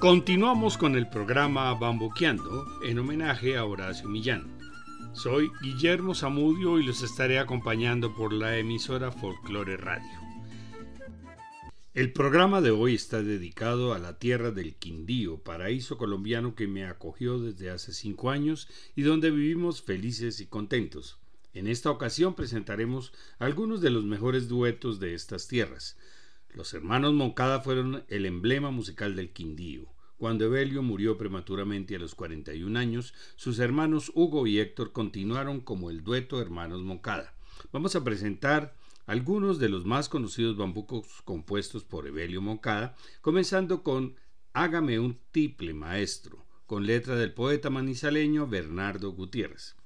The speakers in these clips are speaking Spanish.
Continuamos con el programa Bamboqueando en homenaje a Horacio Millán. Soy Guillermo Zamudio y los estaré acompañando por la emisora Folklore Radio. El programa de hoy está dedicado a la tierra del Quindío, paraíso colombiano que me acogió desde hace cinco años y donde vivimos felices y contentos. En esta ocasión presentaremos algunos de los mejores duetos de estas tierras. Los hermanos Moncada fueron el emblema musical del Quindío. Cuando Evelio murió prematuramente a los 41 años, sus hermanos Hugo y Héctor continuaron como el dueto Hermanos Moncada. Vamos a presentar algunos de los más conocidos bambucos compuestos por Evelio Moncada, comenzando con Hágame un tiple maestro, con letra del poeta manizaleño Bernardo Gutiérrez.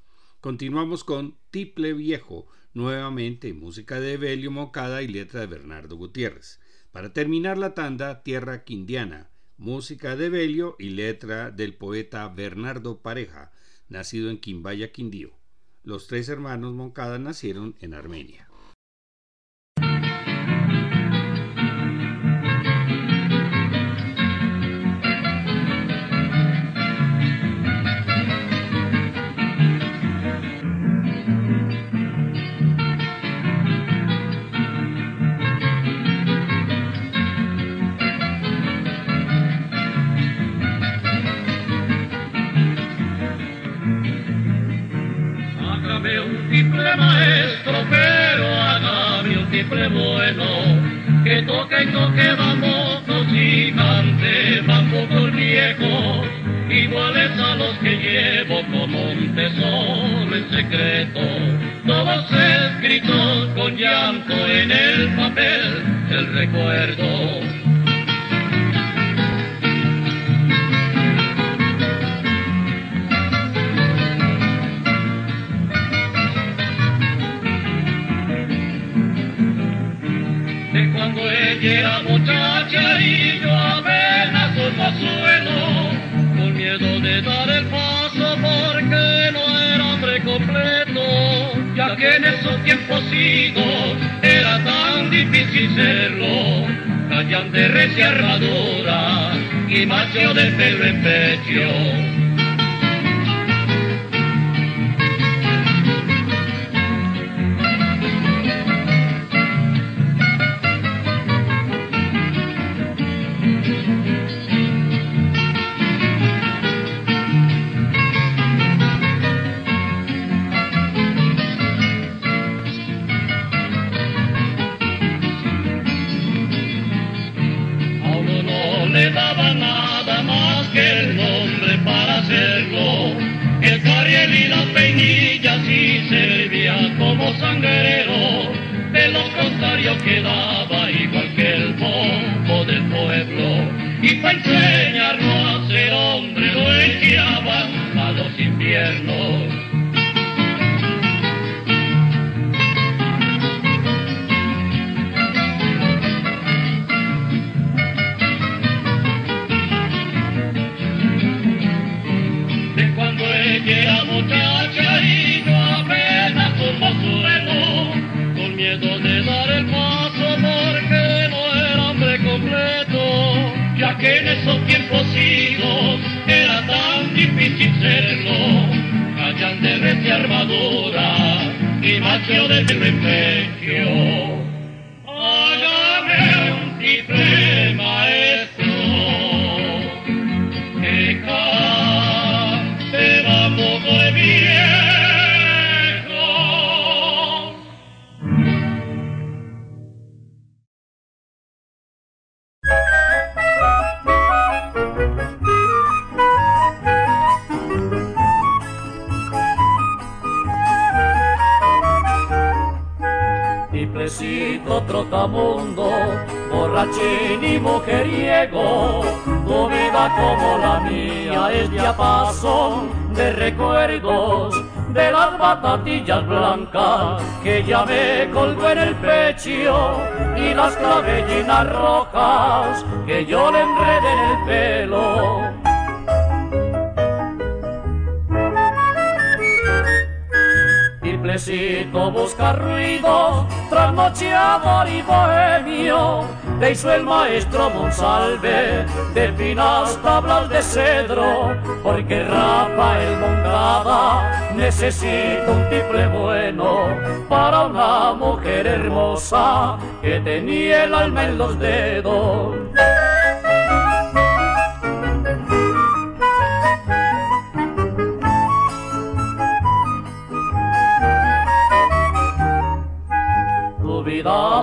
Continuamos con Tiple Viejo, nuevamente música de Evelio Moncada y letra de Bernardo Gutiérrez. Para terminar la tanda, Tierra Quindiana, música de Belio y letra del poeta Bernardo Pareja, nacido en Quimbaya, Quindío. Los tres hermanos Moncada nacieron en Armenia. Maestro, pero hágame un triple bueno, que toque y toque vamos y cante por viejos, iguales a los que llevo como un tesoro en secreto, todos escritos con llanto en el papel del recuerdo suelo, con miedo de dar el paso porque no era hombre completo, ya que en esos tiempos sigos era tan difícil serlo, callan de recia armadura y macho de pelo en pecho. canción del firme te hizo el maestro Monsalve de finas tablas de cedro, porque Rafael Mongada necesita un tiple bueno para una mujer hermosa que tenía el alma en los dedos.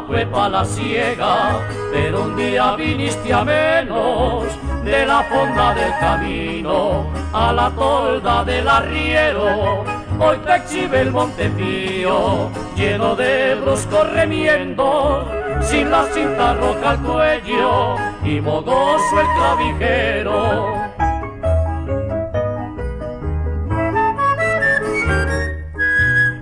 Fue pa' la ciega, pero un día viniste a menos de la fonda del camino a la tolda del arriero. Hoy te exhibe el Montepío, lleno de bruscos remiendos, sin la cinta roja al cuello y mogoso el clavijero.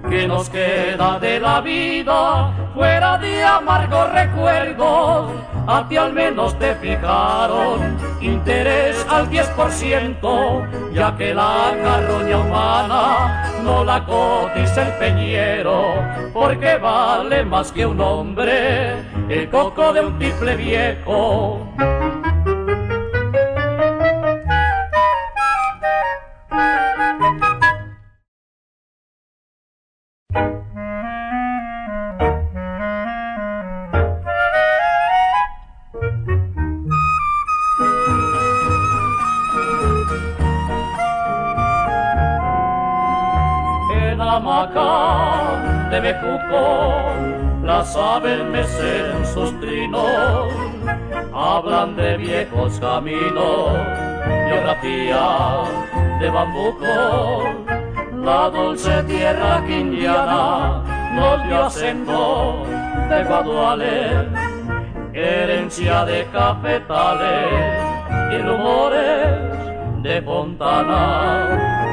¿Qué nos queda de la vida? Fuera de amargos recuerdos, a ti al menos te fijaron interés al 10%, ya que la carroña humana no la cotiza el peñero, porque vale más que un hombre el coco de un tiple viejo. Aves mecen sus trinos, hablan de viejos caminos, geografía de bambuco, la dulce tierra quindiana nos dio acento de guaduales, herencia de cafetales y rumores de fontana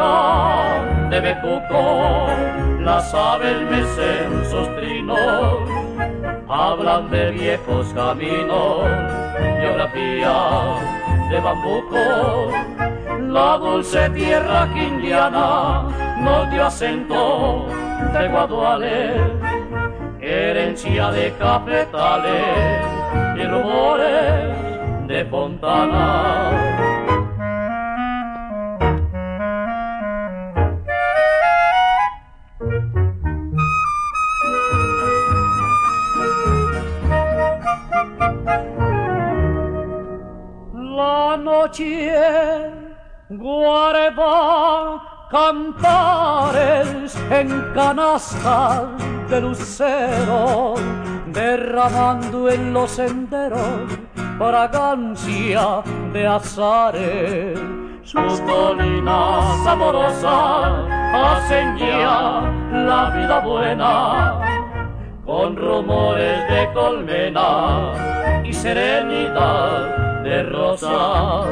de Bejuco, las aves mecen sus trinos, hablan de viejos caminos, geografía de bambuco, la dulce tierra quindiana nos dio acento de guaduales, herencia de cafetales y rumores de fontana noche guarda cantares en canastas de lucero, derramando en los senderos fragancia de azares. Sus colinas amorosas hacen ya la vida buena, con rumores de colmena y serenidad de rosa.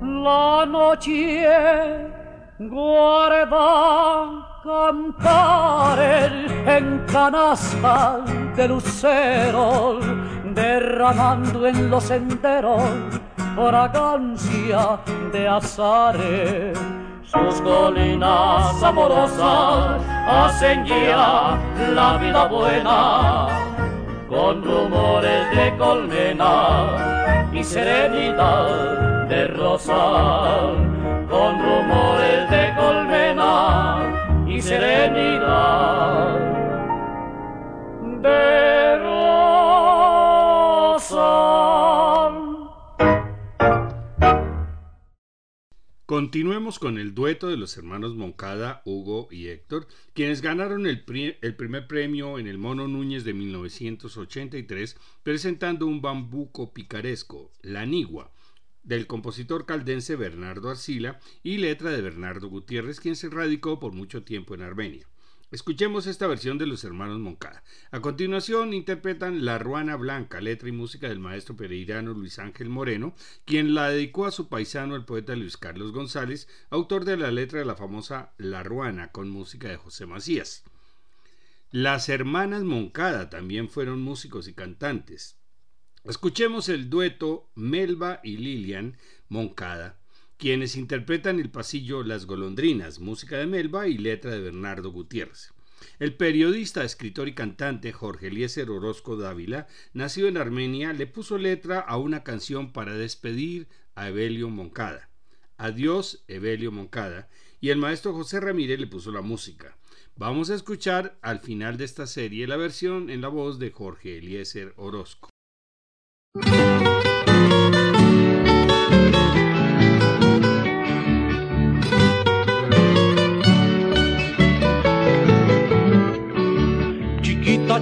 La noche guarda cantar en canastas de luceros derramando en los senderos fragancia de azares. Sus colinas amorosas hacen ya la vida buena, con rumores de colmena y serenidad de rosa, con rumores de colmena y serenidad de rosa. Continuemos con el dueto de los hermanos Moncada, Hugo y Héctor, quienes ganaron el, primer premio en el Mono Núñez de 1983 presentando un bambuco picaresco, La Nigua, del compositor caldense Bernardo Arcila y letra de Bernardo Gutiérrez, quien se radicó por mucho tiempo en Armenia. Escuchemos esta versión de los hermanos Moncada. A continuación interpretan La Ruana Blanca, letra y música del maestro pereirano Luis Ángel Moreno, quien la dedicó a su paisano el poeta Luis Carlos González, autor de la letra de la famosa La Ruana con música de José Macías. Las hermanas Moncada también fueron músicos y cantantes. Escuchemos el dueto Melba y Lilian Moncada quienes interpretan el pasillo Las Golondrinas, música de Melba y letra de Bernardo Gutiérrez. El periodista, escritor y cantante Jorge Eliezer Orozco Dávila, nacido en Armenia, le puso letra a una canción para despedir a Evelio Moncada. Adiós, Evelio Moncada, y el maestro José Ramírez le puso la música. Vamos a escuchar al final de esta serie la versión en la voz de Jorge Eliezer Orozco.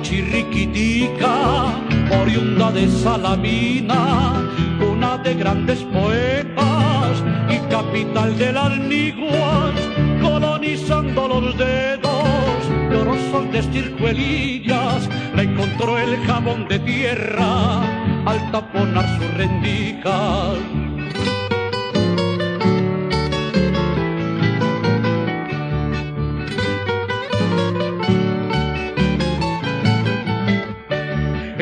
Chirriquitica, oriunda de Salamina, una de grandes poetas y capital de las niguas, colonizando los dedos de oro sol de circuelillas, la encontró el jabón de tierra al taponar sus rendijas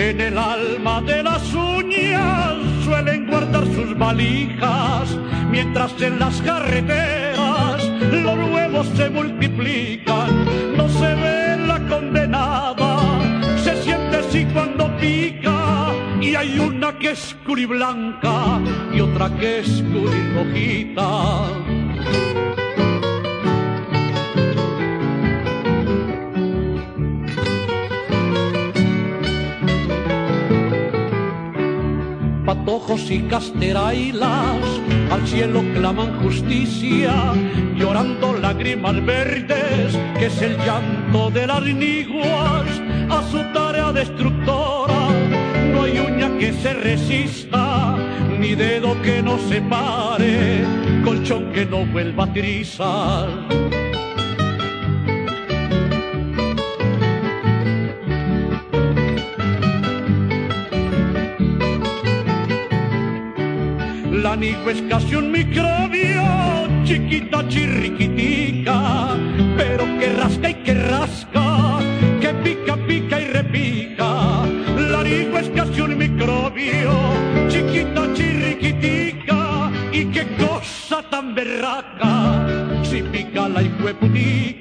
En el alma de las uñas suelen guardar sus valijas, mientras en las carreteras los huevos se multiplican. No se ve la condenada, se siente así cuando pica, y hay una que es curiblanca y otra que es curirrojita. Ojos y casterailas al cielo claman justicia, llorando lágrimas verdes, que es el llanto de las niguas a su tarea destructora. No hay uña que se resista, ni dedo que no se pare, colchón que no vuelva a trizar. Amigo es casi un microbio, chiquita, chirriquitica, pero que rasca y que rasca, que pica, pica y repica. La amigo es casi un microbio, chiquita, chirriquitica, y qué cosa tan berraca, si pica la hijueputica,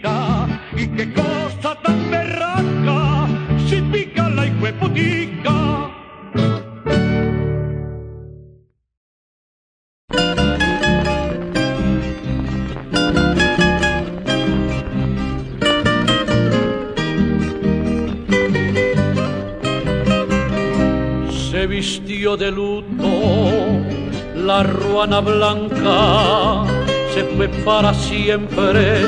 para siempre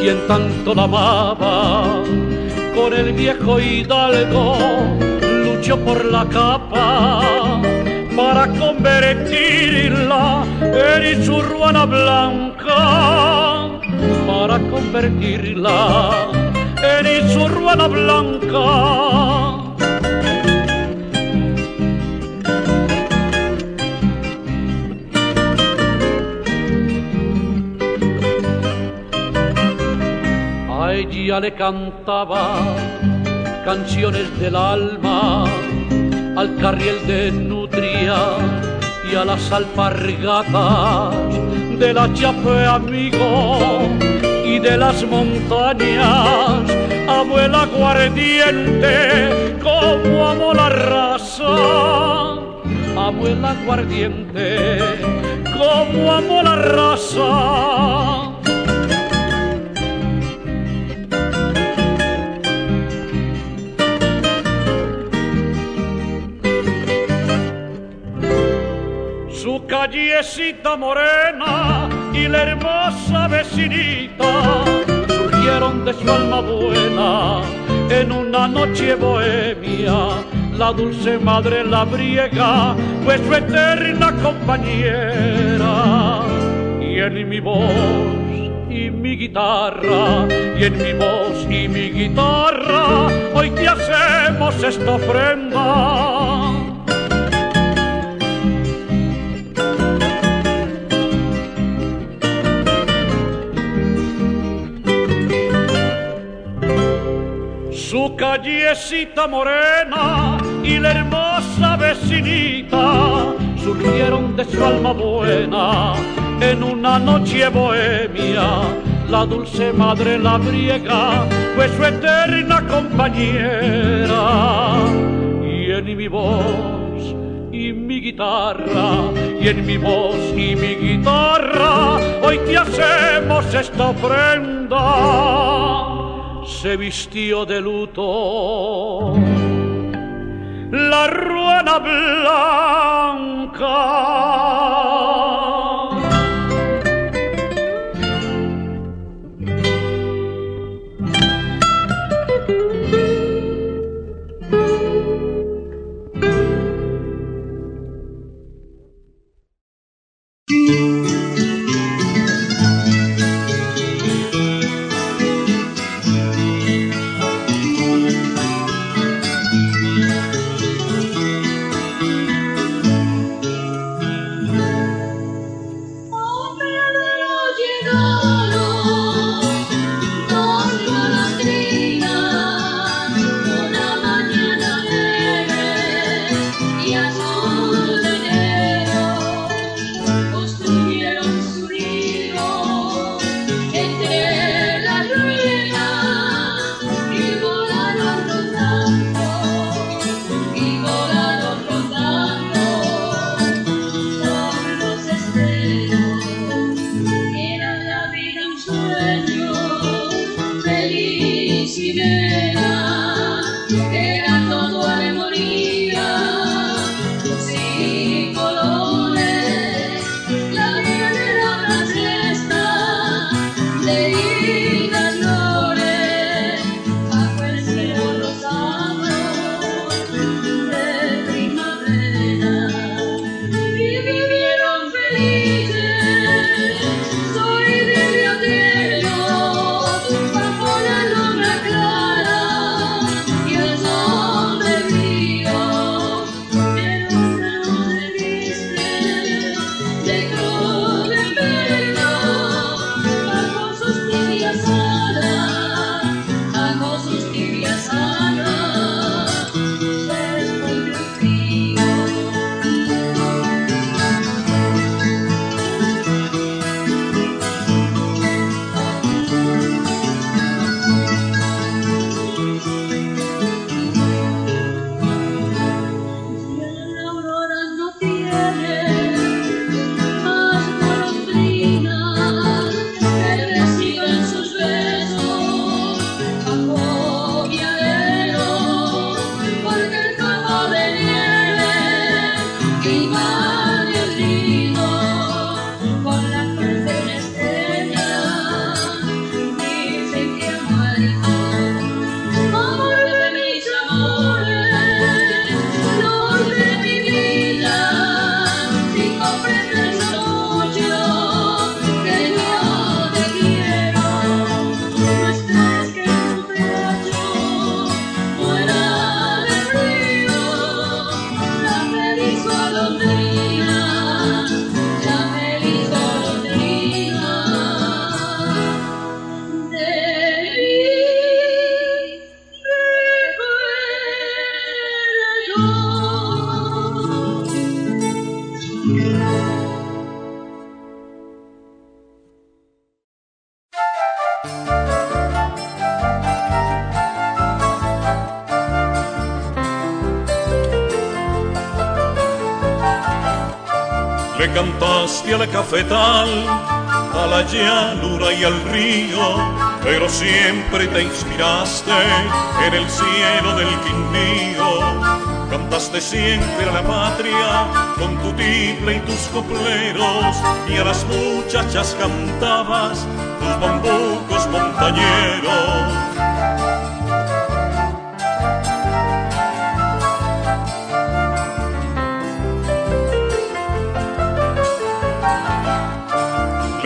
quien tanto la amaba. Con el viejo hidalgo luchó por la capa para convertirla en su ruana blanca, para convertirla en su ruana blanca le cantaba canciones del alma al carriel de Nutria y a las alpargatas de la chape amigo y de las montañas. Abuela guardiente como amo la raza. Abuela guardiente como amo la raza callecita morena y la hermosa vecinita surgieron de su alma buena en una noche bohemia. La dulce madre la briega fue su eterna compañera y en mi voz y mi guitarra, y en mi voz y mi guitarra, hoy te hacemos esta ofrenda. Callecita morena y la hermosa vecinita surgieron de su alma buena en una noche bohemia. La dulce madre la briega fue su eterna compañera. Y en mi voz y mi guitarra, y en mi voz y mi guitarra, hoy te hacemos esta ofrenda. Se vistió de luto. La ruana blanca cafetal, a la llanura y al río, pero siempre te inspiraste en el cielo del Quindío Cantaste siempre a la patria con tu tiple y tus copleros y a las muchachas cantabas tus bambucos montañeros.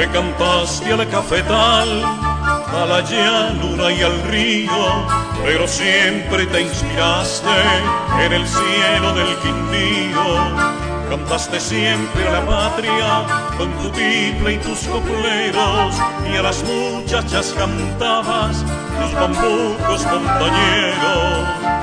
Le cantaste al cafetal, a la llanura y al río pero siempre te inspiraste en el cielo del Quindío. Cantaste siempre a la patria con tu tiple y tus copleros y a las muchachas cantabas tus bambucos montañeros.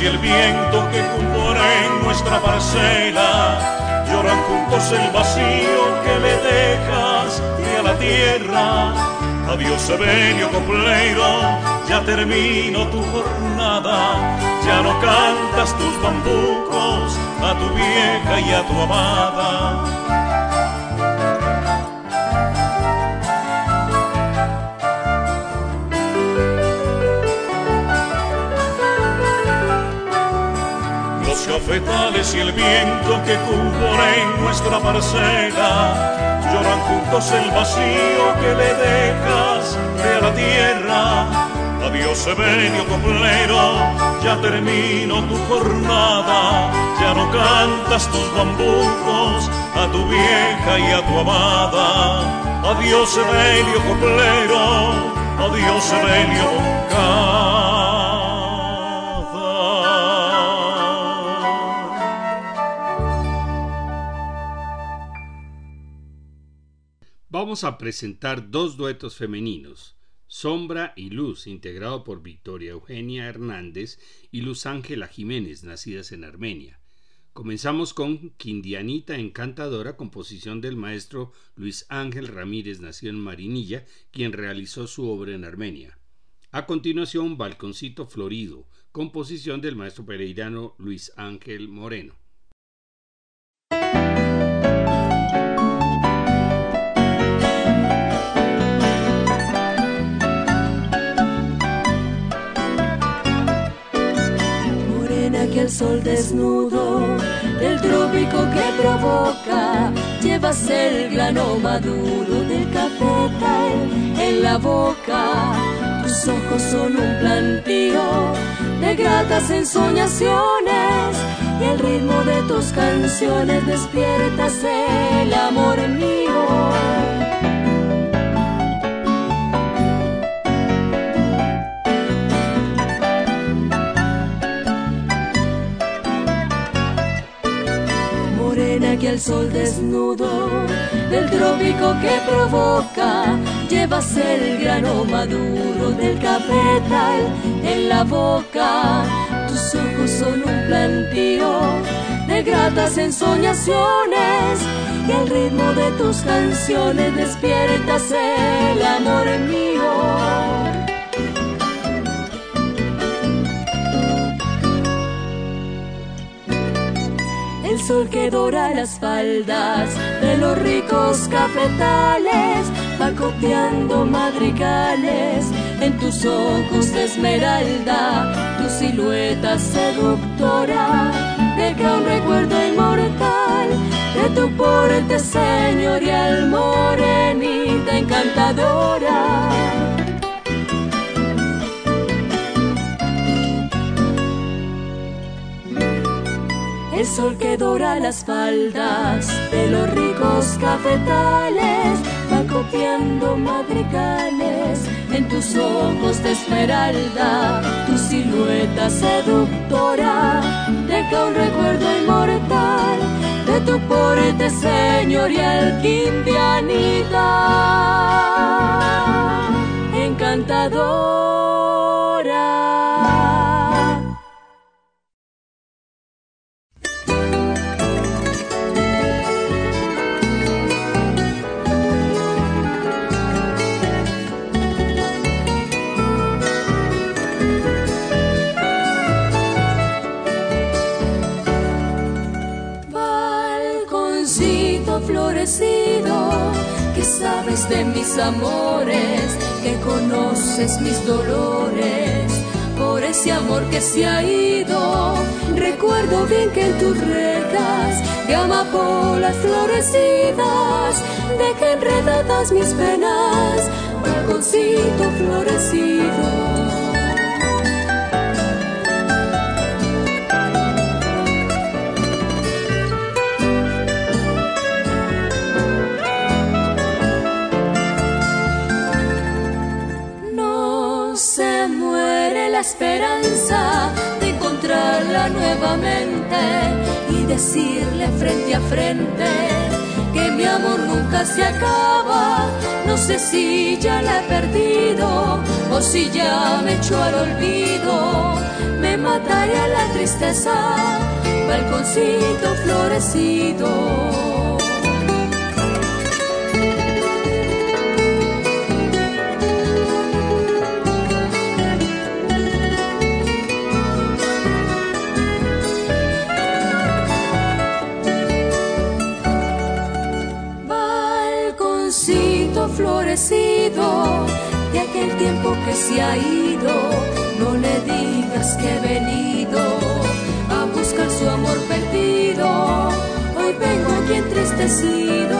Y el viento que en nuestra parcela. Lloran juntos el vacío que le dejas y a la tierra. Adiós, Evelio Copleiro, ya termino tu jornada. Ya no cantas tus bambucos a tu vieja y a tu amada. Cafetales y el viento que cubre en nuestra parcela lloran juntos el vacío que le dejas de la tierra. Adiós, Ebenio Coplero, ya termino tu jornada, ya no cantas tus bambucos a tu vieja y a tu amada. Adiós, Ebenio Coplero, adiós, Ebenio Moncada. Vamos a presentar dos duetos femeninos, Sombra y Luz, integrado por Victoria Eugenia Hernández y Luz Ángela Jiménez, nacidas en Armenia. Comenzamos con Quindianita Encantadora, composición del maestro Luis Ángel Ramírez, nacido en Marinilla, quien realizó su obra en Armenia. A continuación, Balconcito Florido, composición del maestro pereirano Luis Ángel Moreno. El sol desnudo del trópico que provoca. Llevas el grano maduro del cafetal en la boca. Tus ojos son un plantío de gratas ensoñaciones y el ritmo de tus canciones despiertas el amor mío. El sol desnudo del trópico que provoca, llevas el grano maduro del cafetal en la boca. Tus ojos son un plantío de gratas ensoñaciones y el ritmo de tus canciones despiertas el amor mío. Sol que dora las faldas de los ricos cafetales va copiando madrigales en tus ojos de esmeralda, tu silueta seductora deja un recuerdo inmortal de tu porte señorial morenita encantadora. El sol que dora las faldas de los ricos cafetales va copiando madrigales en tus ojos de esmeralda, tu silueta seductora deja un recuerdo inmortal de tu porte señorial quindianita encantadora. De mis amores, que conoces mis dolores. Por ese amor que se ha ido, recuerdo bien que en tus rejas de amapolas florecidas, dejé enredadas mis penas, balconcito florecido. Esperanza de encontrarla nuevamente y decirle frente a frente que mi amor nunca se acaba. No sé si ya la he perdido o si ya me echó al olvido. Me mataría la tristeza, balconcito florecido. Aquel tiempo que se ha ido. No le digas que he venido a buscar su amor perdido. Hoy vengo aquí entristecido,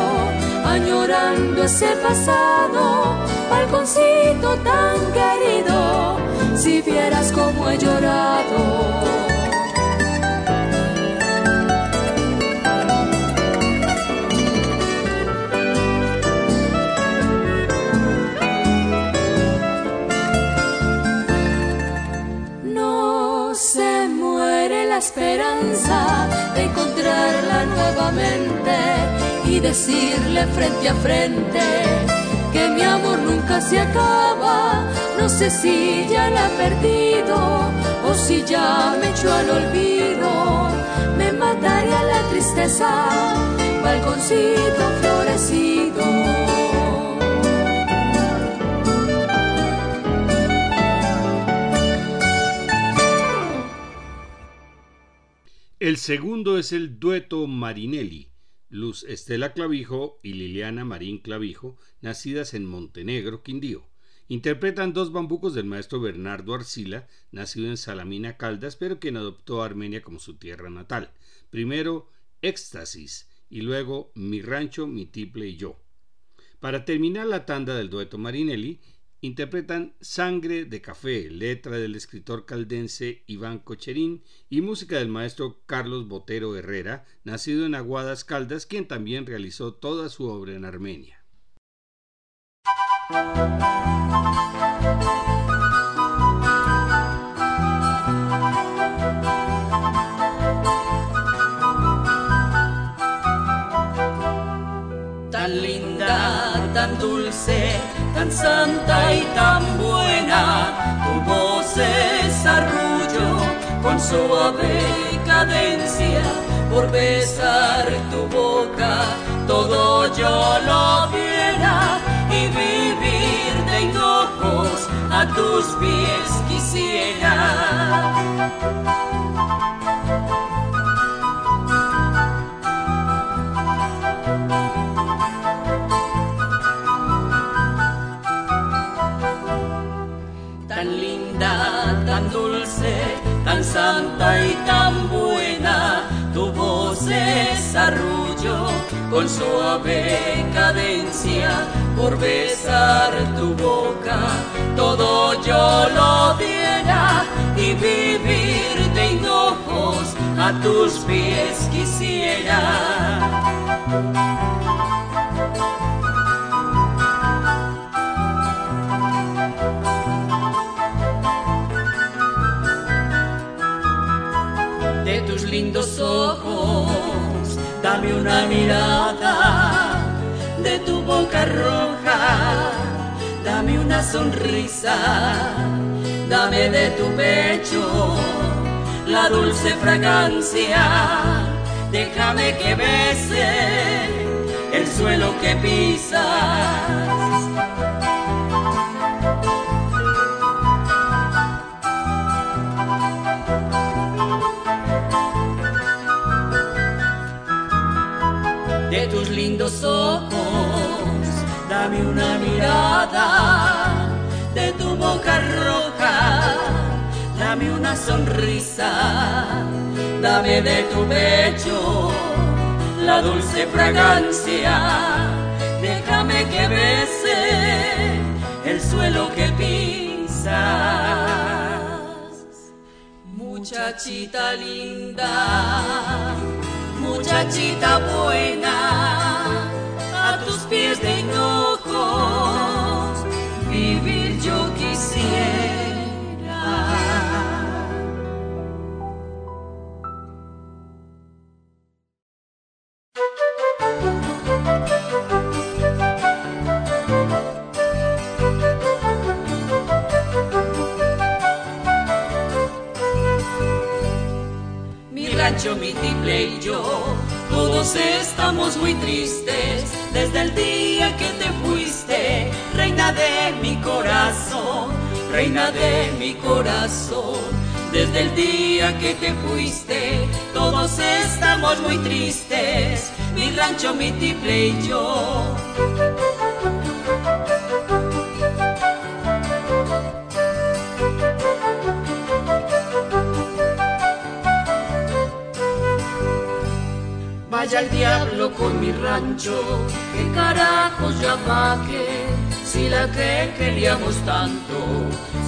añorando ese pasado, balconcito tan querido. Si vieras cómo he llorado. Esperanza de encontrarla nuevamente y decirle frente a frente que mi amor nunca se acaba. No sé si ya la he perdido o si ya me echó al olvido. Me mataría la tristeza, balconcito florecido. El segundo es el dueto Marinelli, Luz Estela Clavijo y Liliana Marín Clavijo, nacidas en Montenegro, Quindío. Interpretan dos bambucos del maestro Bernardo Arcila, nacido en Salamina Caldas, pero quien adoptó a Armenia como su tierra natal. Primero, Éxtasis y luego Mi rancho, mi tiple y yo. Para terminar la tanda del dueto Marinelli, interpretan Sangre de Café, letra del escritor caldense Iván Cocherín y música del maestro Carlos Botero Herrera, nacido en Aguadas Caldas, quien también realizó toda su obra en Armenia. Santa y tan buena, tu voz es arrullo con suave cadencia, por besar tu boca todo yo lo viera y vivir de hinojos a tus pies quisiera. Y tan buena, tu voz es arrullo con suave cadencia, por besar tu boca todo yo lo diera y vivir de hinojos a tus pies quisiera. Dame una mirada de tu boca roja, dame una sonrisa, dame de tu pecho la dulce fragancia, déjame que bese el suelo que pisas lindos ojos, dame una mirada de tu boca roja, dame una sonrisa, dame de tu pecho la dulce fragancia, déjame que bese el suelo que pisas. Muchachita linda, muchachita buena, pies de hinojos, mi triple y yo, todos estamos muy tristes desde el día que te fuiste, reina de mi corazón, reina de mi corazón. Desde el día que te fuiste, todos estamos muy tristes, mi rancho, mi triple y yo. Vaya el diablo con mi rancho, qué carajos ya pa' qué, si la que queríamos tanto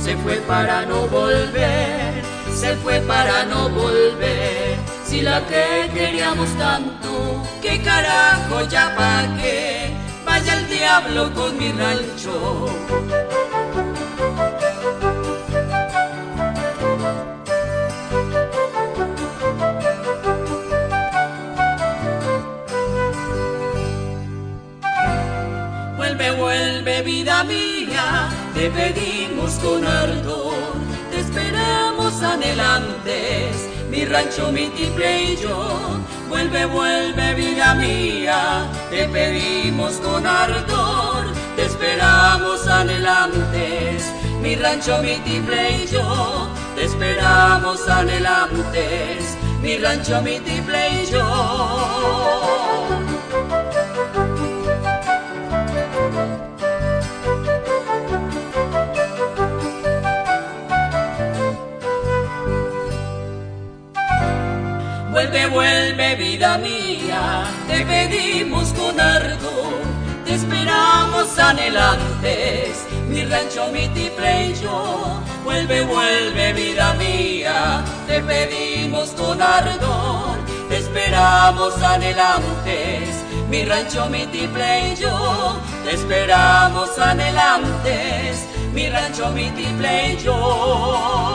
se fue para no volver, se fue para no volver, si la que queríamos tanto, qué carajo ya pa' qué, vaya el diablo con mi rancho. Vida mía, te pedimos con ardor, te esperamos anhelantes, mi rancho, mi tiple y yo. Vuelve, vuelve vida mía, te pedimos con ardor, te esperamos anhelantes, mi rancho, mi tiple y yo. Te esperamos anhelantes, mi rancho, mi tiple y yo. Vuelve, vuelve vida mía, te pedimos con ardor, te esperamos anhelantes, mi rancho, mi tiple y yo. Vuelve, vuelve vida mía, te pedimos con ardor, te esperamos anhelantes, mi rancho, mi tiple y yo. Te esperamos anhelantes, mi rancho, mi tiple y yo.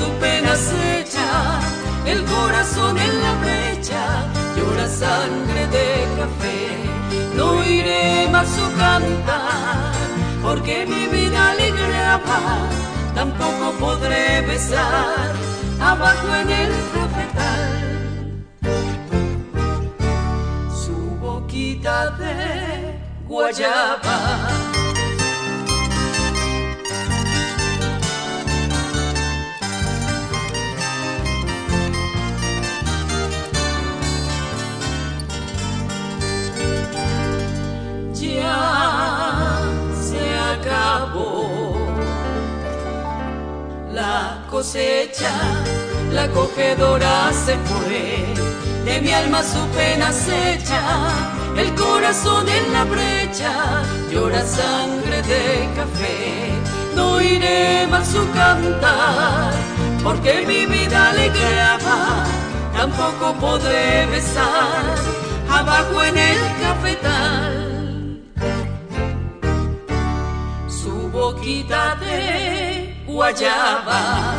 Su pena se el corazón en la brecha, llora sangre de café, no iré más su cantar, porque mi vida le graba, tampoco podré besar abajo en el cafetal. Su boquita de guayaba La cosecha, la cogedora se fue, de mi alma su pena se echa, el corazón en la brecha, llora sangre de café, no iré más su cantar, porque mi vida le graba, tampoco podré besar abajo en el cafetal. Boquita de guayaba.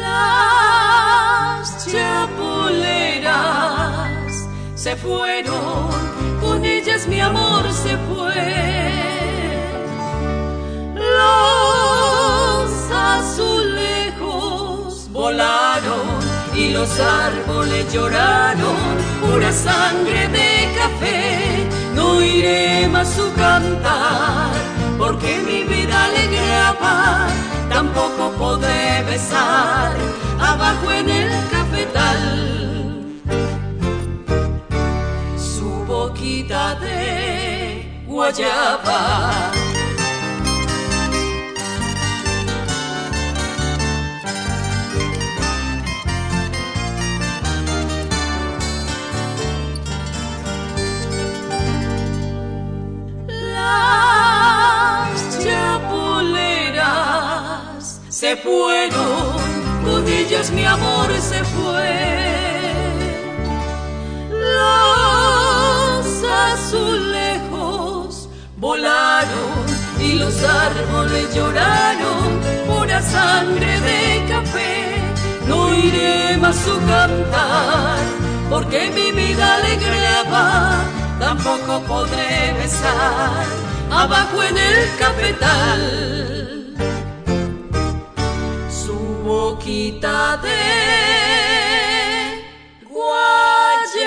Las chapuleras se fueron, con ellas mi amor se fue. Volaron y los árboles lloraron, pura sangre de café, no iré más su cantar, porque mi vida le graba, tampoco podré besar abajo en el cafetal. Su boquita de guayaba se fueron, con ellos mi amor se fue. Los azulejos volaron y los árboles lloraron, pura sangre de café. No iré más su cantar, porque mi vida alegraba, tampoco podré besar abajo en el cafetal boquita de guayaba.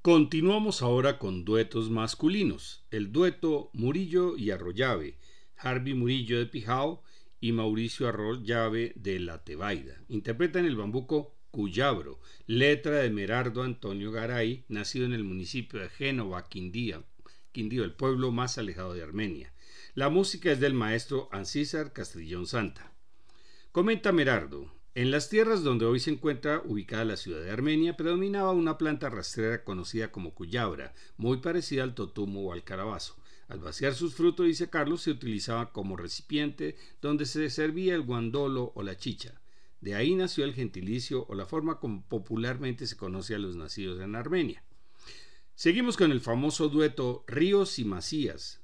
Continuamos ahora con duetos masculinos. El dueto Murillo y Arroyave, Harvey Murillo de Pijao y Mauricio Arroyave de La Tebaida. Interpretan el bambuco Cuyabro, letra de Merardo Antonio Garay, nacido en el municipio de Génova, Quindío, Quindío, el pueblo más alejado de Armenia. La música es del maestro Ancísar Castrillón Santa. Comenta Merardo, en las tierras donde hoy se encuentra ubicada la ciudad de Armenia predominaba una planta rastrera conocida como cuyabra, muy parecida al totumo o al carabazo. Al vaciar sus frutos, dice Carlos, se utilizaba como recipiente donde se servía el guandolo o la chicha. De ahí nació el gentilicio o la forma como popularmente se conoce a los nacidos en Armenia. Seguimos con el famoso dueto Ríos y Macías.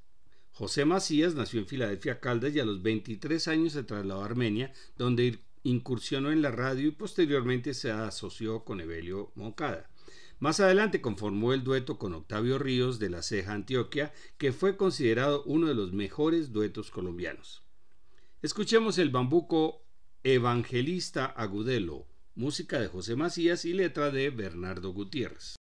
José Macías nació en Filadelfia, Caldas y a los 23 años se trasladó a Armenia, donde incursionó en la radio y posteriormente se asoció con Evelio Moncada. Más adelante conformó el dueto con Octavio Ríos de la Ceja Antioquia, que fue considerado uno de los mejores duetos colombianos. Escuchemos el bambuco Evangelista Agudelo, música de José Macías y letra de Bernardo Gutiérrez.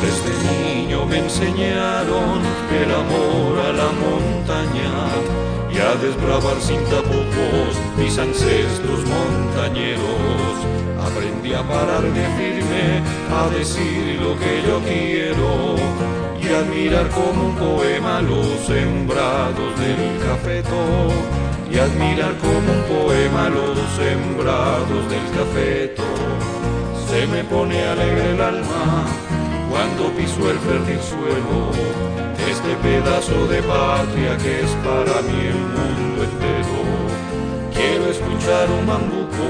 Desde niño me enseñaron el amor a la montaña y a desbravar sin tapujos mis ancestros montañeros. Aprendí a pararme firme, a decir lo que yo quiero y admirar como un poema los sembrados del cafeto. Y admirar como un poema los sembrados del cafeto. Se me pone alegre el alma cuando piso el fértil suelo este pedazo de patria que es para mí el mundo entero. Quiero escuchar un bambuco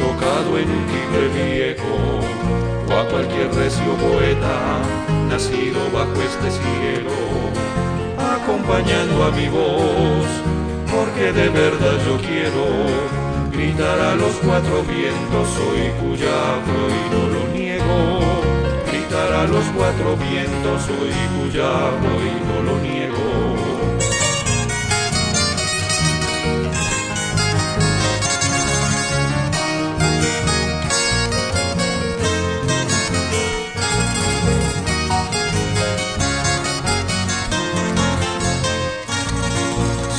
tocado en un timbre viejo, o a cualquier recio poeta nacido bajo este cielo, acompañando a mi voz, porque de verdad yo quiero gritar a los cuatro vientos, soy cuyabro y no lo niego a los cuatro vientos, soy cuyabro y no lo niego.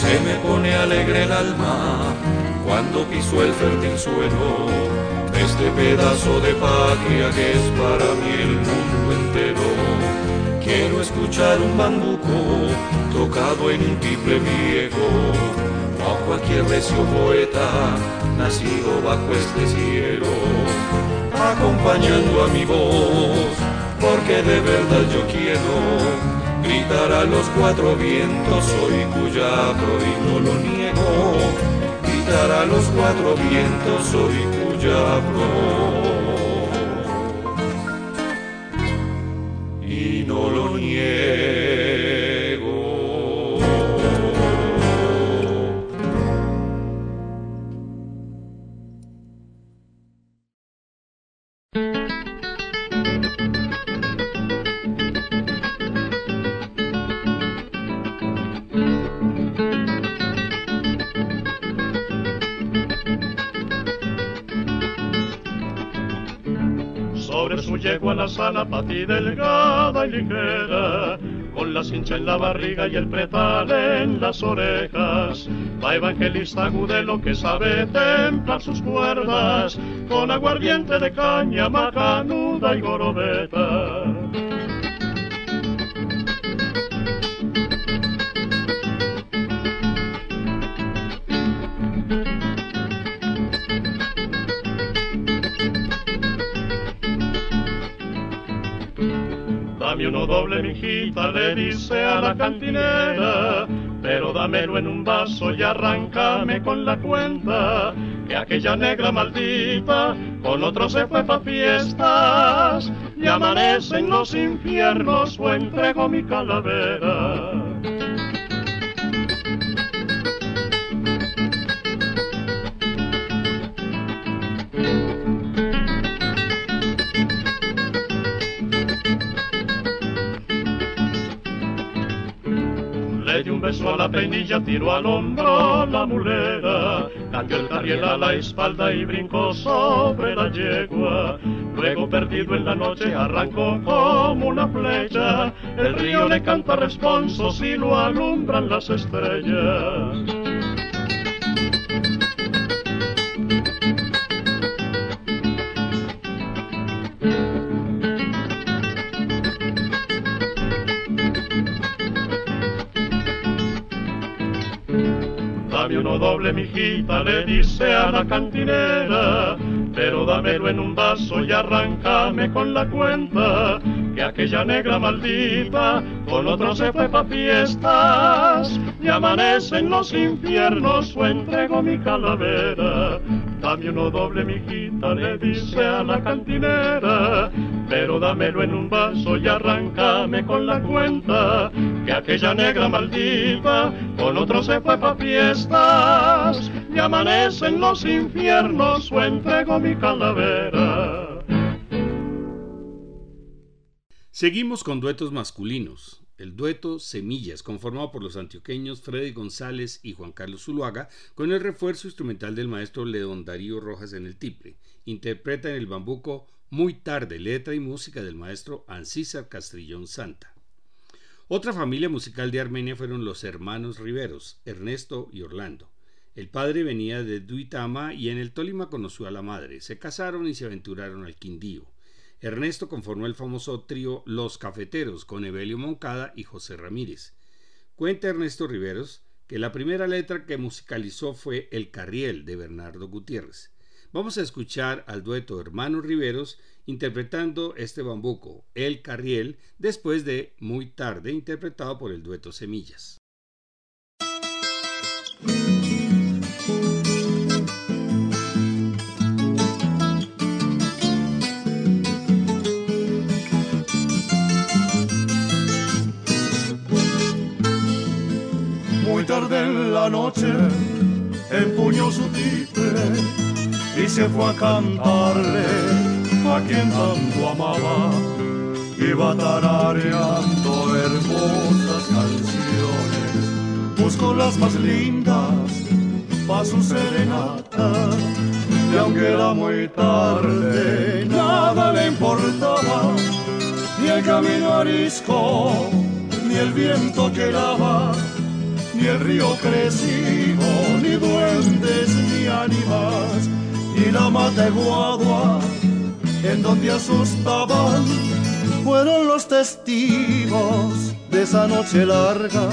Se me pone alegre el alma cuando piso el fértil suelo este pedazo de patria que es para mí el mundo entero. Quiero escuchar un bambuco tocado en un tiple viejo, o a cualquier recio poeta nacido bajo este cielo, acompañando a mi voz, porque de verdad yo quiero gritar a los cuatro vientos, soy cuyabro y no lo niego. Gritar a los cuatro vientos, soy cuyabro. Y no lo niego. Delgada y ligera, con la cincha en la barriga y el pretal en las orejas. Va evangelista agudelo que sabe templar sus cuerdas, con aguardiente de caña, macanuda y gorobeta. Doble, mijita, le dice a la cantinera, pero dámelo en un vaso y arráncame con la cuenta, que aquella negra maldita con otro se fue pa' fiestas, y amanecen los infiernos o entrego mi calavera. Beso a la peinilla, tiró al hombro la mulera, cambió el carriel a la espalda y brincó sobre la yegua. Luego perdido en la noche arrancó como una flecha, el río le canta responsos y lo alumbran las estrellas. Mijita, le dice a la cantinera, pero dámelo en un vaso y arráncame con la cuenta, que aquella negra maldita con otro se fue pa' fiestas, y amanecen los infiernos o entrego mi calavera. Dame uno doble, mijita, le dice a la cantinera, pero dámelo en un vaso y arráncame con la cuenta, que aquella negra maldita con otro se fue pa' fiestas, y amanecen los infiernos o entrego mi calavera. Seguimos con duetos masculinos el dueto Semillas, conformado por los antioqueños Freddy González y Juan Carlos Zuluaga, con el refuerzo instrumental del maestro León Darío Rojas en el tiple. Interpreta en el bambuco Muy tarde, letra y música del maestro Ancísar Castrillón Santa. Otra familia musical de Armenia fueron los hermanos Riveros, Ernesto y Orlando. El padre venía de Duitama y en el Tolima conoció a la madre. Se casaron y se aventuraron al Quindío. Ernesto conformó el famoso trío Los Cafeteros con Evelio Moncada y José Ramírez. Cuenta Ernesto Riveros que la primera letra que musicalizó fue El Carriel de Bernardo Gutiérrez. Vamos a escuchar al dueto Hermanos Riveros interpretando este bambuco, El Carriel, después de Muy tarde interpretado por el dueto Semillas. tarde en la noche empuñó su tiple y se fue a cantarle a quien tanto amaba. Iba tarareando hermosas canciones, buscó las más lindas pa' su serenata. Y aunque era muy tarde, nada le importaba, ni el camino arisco, ni el viento que lava ni el río crecido, ni duendes, ni ánimas, ni la mata guadua, en donde asustaban, fueron los testigos de esa noche larga,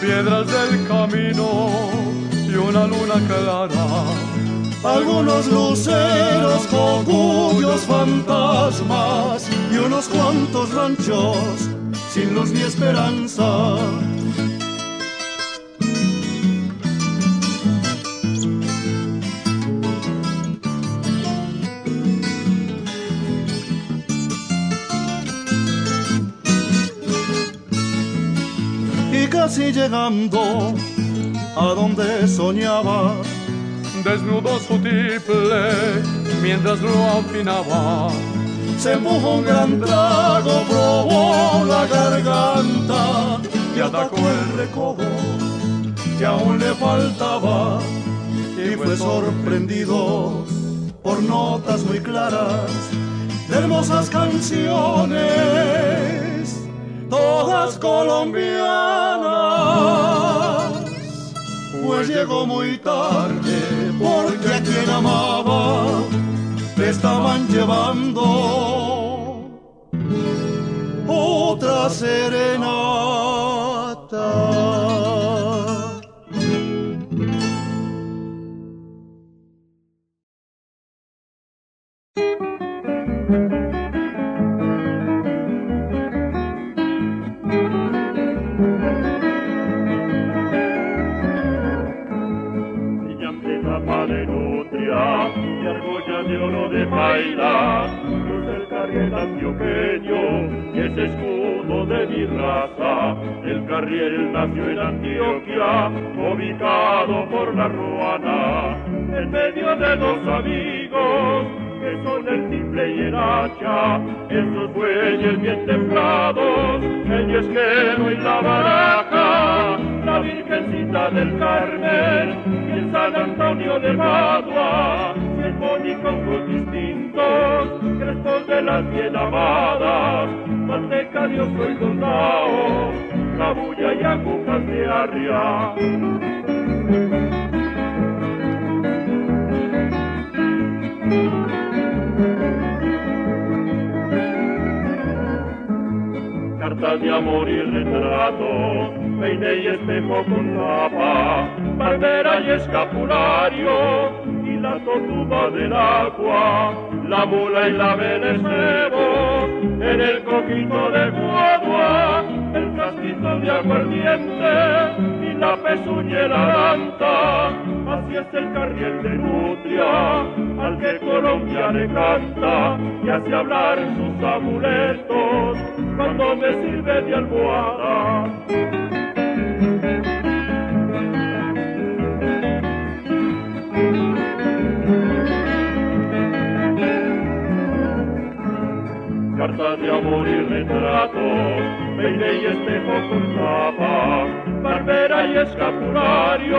piedras del camino y una luna clara. Algunos luceros con cuyos fantasmas y unos cuantos ranchos sin luz ni esperanza. Casi llegando a donde soñaba, desnudo su tiple mientras lo afinaba se empujó un gran trago, probó la garganta y atacó el recodo que aún le faltaba. Y fue sorprendido por notas muy claras de hermosas canciones, todas colombianas. Pues llegó muy tarde porque a quien amaba estaban llevando otra serenata. Paila, luz del carriel antioqueño, y es escudo de mi raza. El carriel nació en Antioquia, ubicado por la ruana, en medio de dos amigos, que son el timbre y el hacha, esos bueyes bien templados, el yesquero y la baraja, la Virgencita del Carmen y el San Antonio de Padua, con distintos, crestos de las bien amadas, manteca, Dios soy soldado, la bulla y agujas de arria. Cartas de amor y retrato, peine y espejo con tapa, bandera y escapulario, la tortuga del agua, la mula y la venecebo, en el coquito de guadua, el casquito de aguardiente y la pezuñera danta, así es el carriel de nutria, al que Colombia le canta y hace hablar sus amuletos cuando me sirve de almohada. Cartas de amor y retratos, peine y espejo con tapa, barbera y escapulario,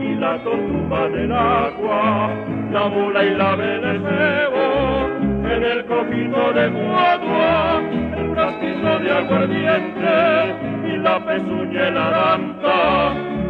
y la tortuga del agua, la mula y la venecebo, en el cojito de guadua, el frasquito de aguardiente, y la pezuña y la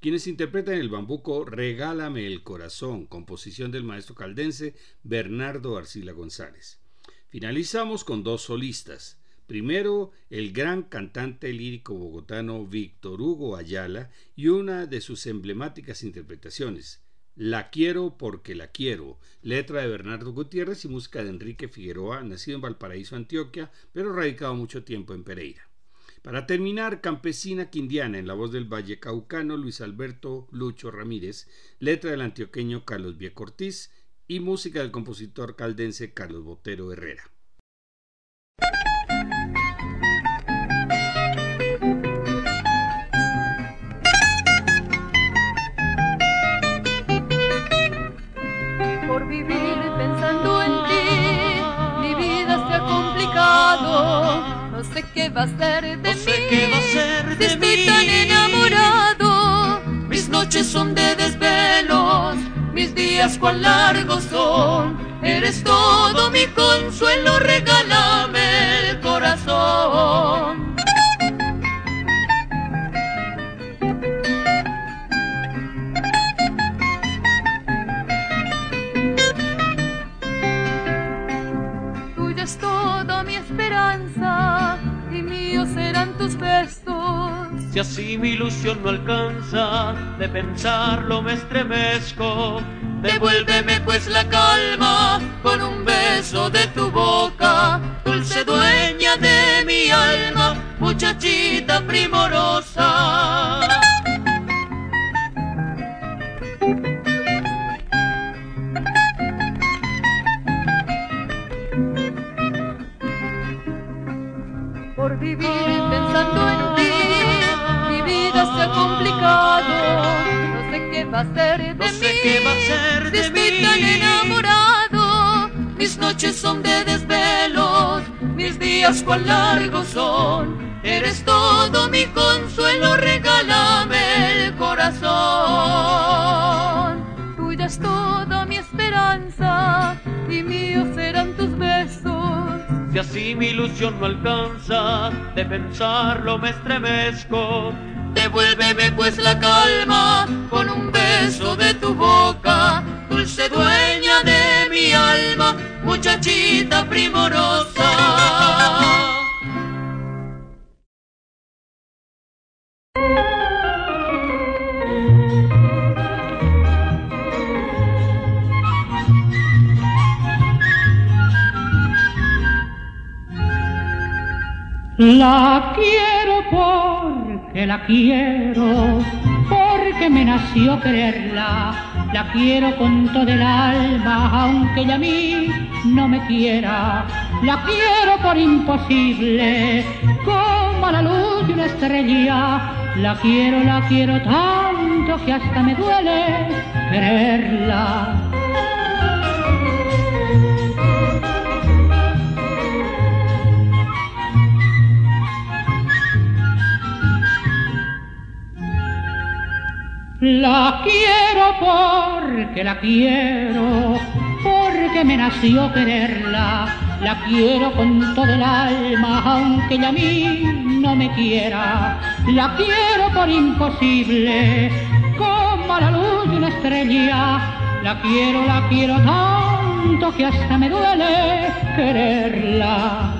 quienes interpretan el bambuco Regálame el Corazón, composición del maestro caldense Bernardo Arcila González. Finalizamos con dos solistas, Primero, el gran cantante lírico bogotano Víctor Hugo Ayala y una de sus emblemáticas interpretaciones, La quiero porque la quiero, letra de Bernardo Gutiérrez y música de Enrique Figueroa, nacido en Valparaíso, Antioquia, pero radicado mucho tiempo en Pereira. Para terminar, Campesina Quindiana, en la voz del Valle Caucano Luis Alberto Lucho Ramírez, letra del antioqueño Carlos Vieco Ortiz y música del compositor caldense Carlos Botero Herrera. Qué va a ser de no mí. Sé qué va a ser de si estoy tan enamorado. Mis noches son de desvelos, mis días cuán largos son. Eres todo mi consuelo, regálame el corazón. Si así mi ilusión no alcanza, de pensarlo me estremezco. Devuélveme pues la calma con un beso de tu boca, dulce dueña de mi alma, muchachita primorosa. Días cuán largos son. Eres todo mi consuelo, regálame el corazón. Tuya es toda mi esperanza y míos serán tus besos si así mi ilusión no alcanza, de pensarlo me estremezco. Devuélveme pues la calma con un beso de tu boca, dulce dueña de mi alma, muchachita primorosa. La quiero porque la quiero, porque me nació quererla. La quiero con todo el alma, aunque ella a mí no me quiera. La quiero por imposible, como la luz de una estrella. La quiero, la quiero tanto que hasta me duele quererla. La quiero porque la quiero, porque me nació quererla. La quiero con todo el alma, aunque ella a mí no me quiera. La quiero por imposible, como la luz de una estrella. La quiero, la quiero tanto que hasta me duele quererla.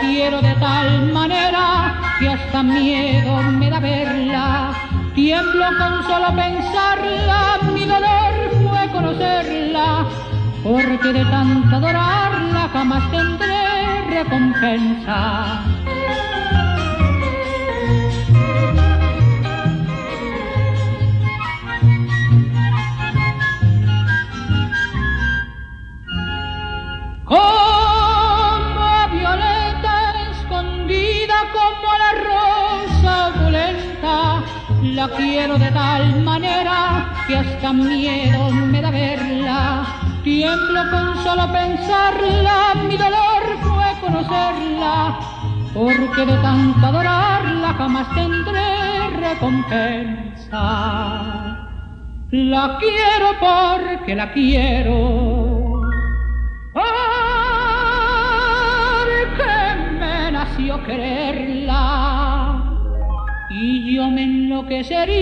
Quiero de tal manera que hasta miedo me da verla. Tiemblo con solo pensarla, mi dolor fue conocerla, porque de tanto adorarla jamás tendré recompensa. La quiero de tal manera que hasta miedo me da verla. Tiemblo con solo pensarla, mi dolor fue conocerla, porque de tanto adorarla jamás tendré recompensa. La quiero porque la quiero. Porque me nació quererla y yo me enloquecería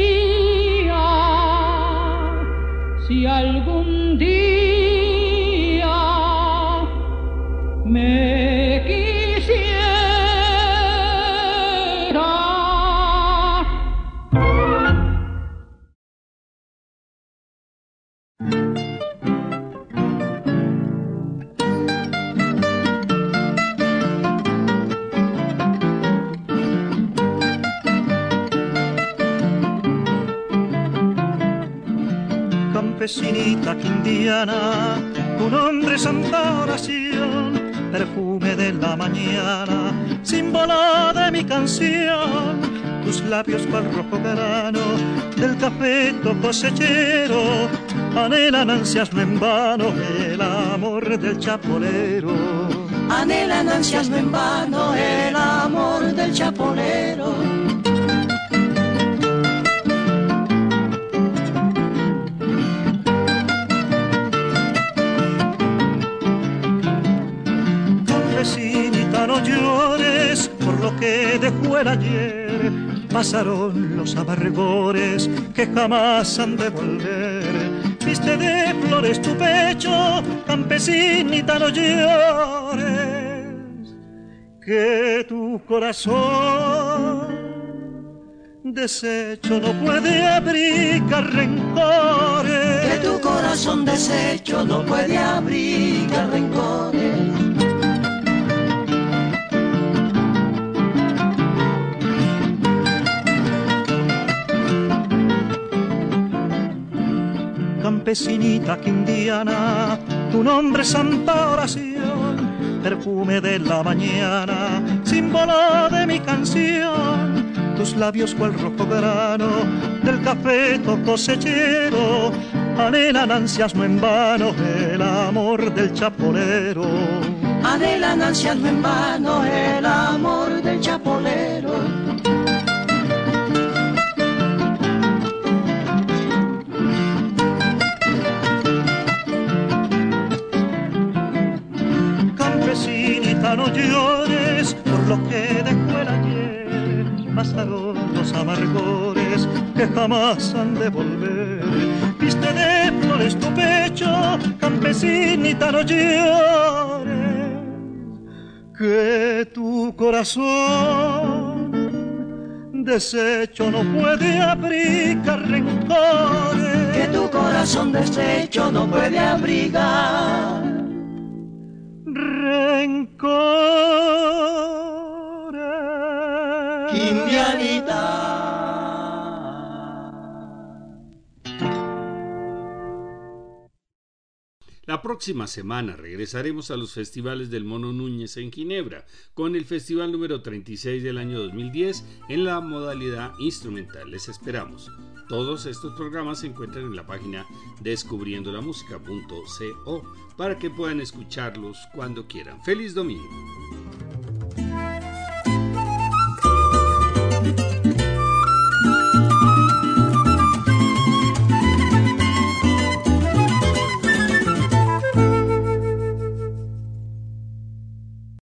si algún día me santa oración, perfume de la mañana, símbolo de mi canción, tus labios cual rojo grano del cafeto cosechero, anhelan ansias no en vano el amor del chapolero. Anhelan ansias no en vano el amor del chapolero que dejó el ayer. Pasaron los amargores que jamás han de volver. Viste de flores tu pecho, campesinita, no llores. Que tu corazón Desecho no puede abrigar rencores. Que tu corazón desecho no puede abrigar rencores. Campesinita quindiana, tu nombre santa oración, perfume de la mañana, símbolo de mi canción. Tus labios cual rojo grano del cafeto cosechero anhelan ansias no en vano el amor del chapolero. Anhelan no en vano el amor del chapolero lo que dejó el ayer pasaron los amargores que jamás han de volver. Viste de flores tu pecho, campesinita no llores, que tu corazón deshecho no puede abrigar rencores. Que tu corazón deshecho no puede abrigar rencor. La próxima semana regresaremos a los festivales del Mono Núñez en Ginebra, con el festival número 36 del año 2010 en la modalidad instrumental. Les esperamos. Todos estos programas se encuentran en la página descubriendolamusica.co para que puedan escucharlos cuando quieran. Feliz domingo.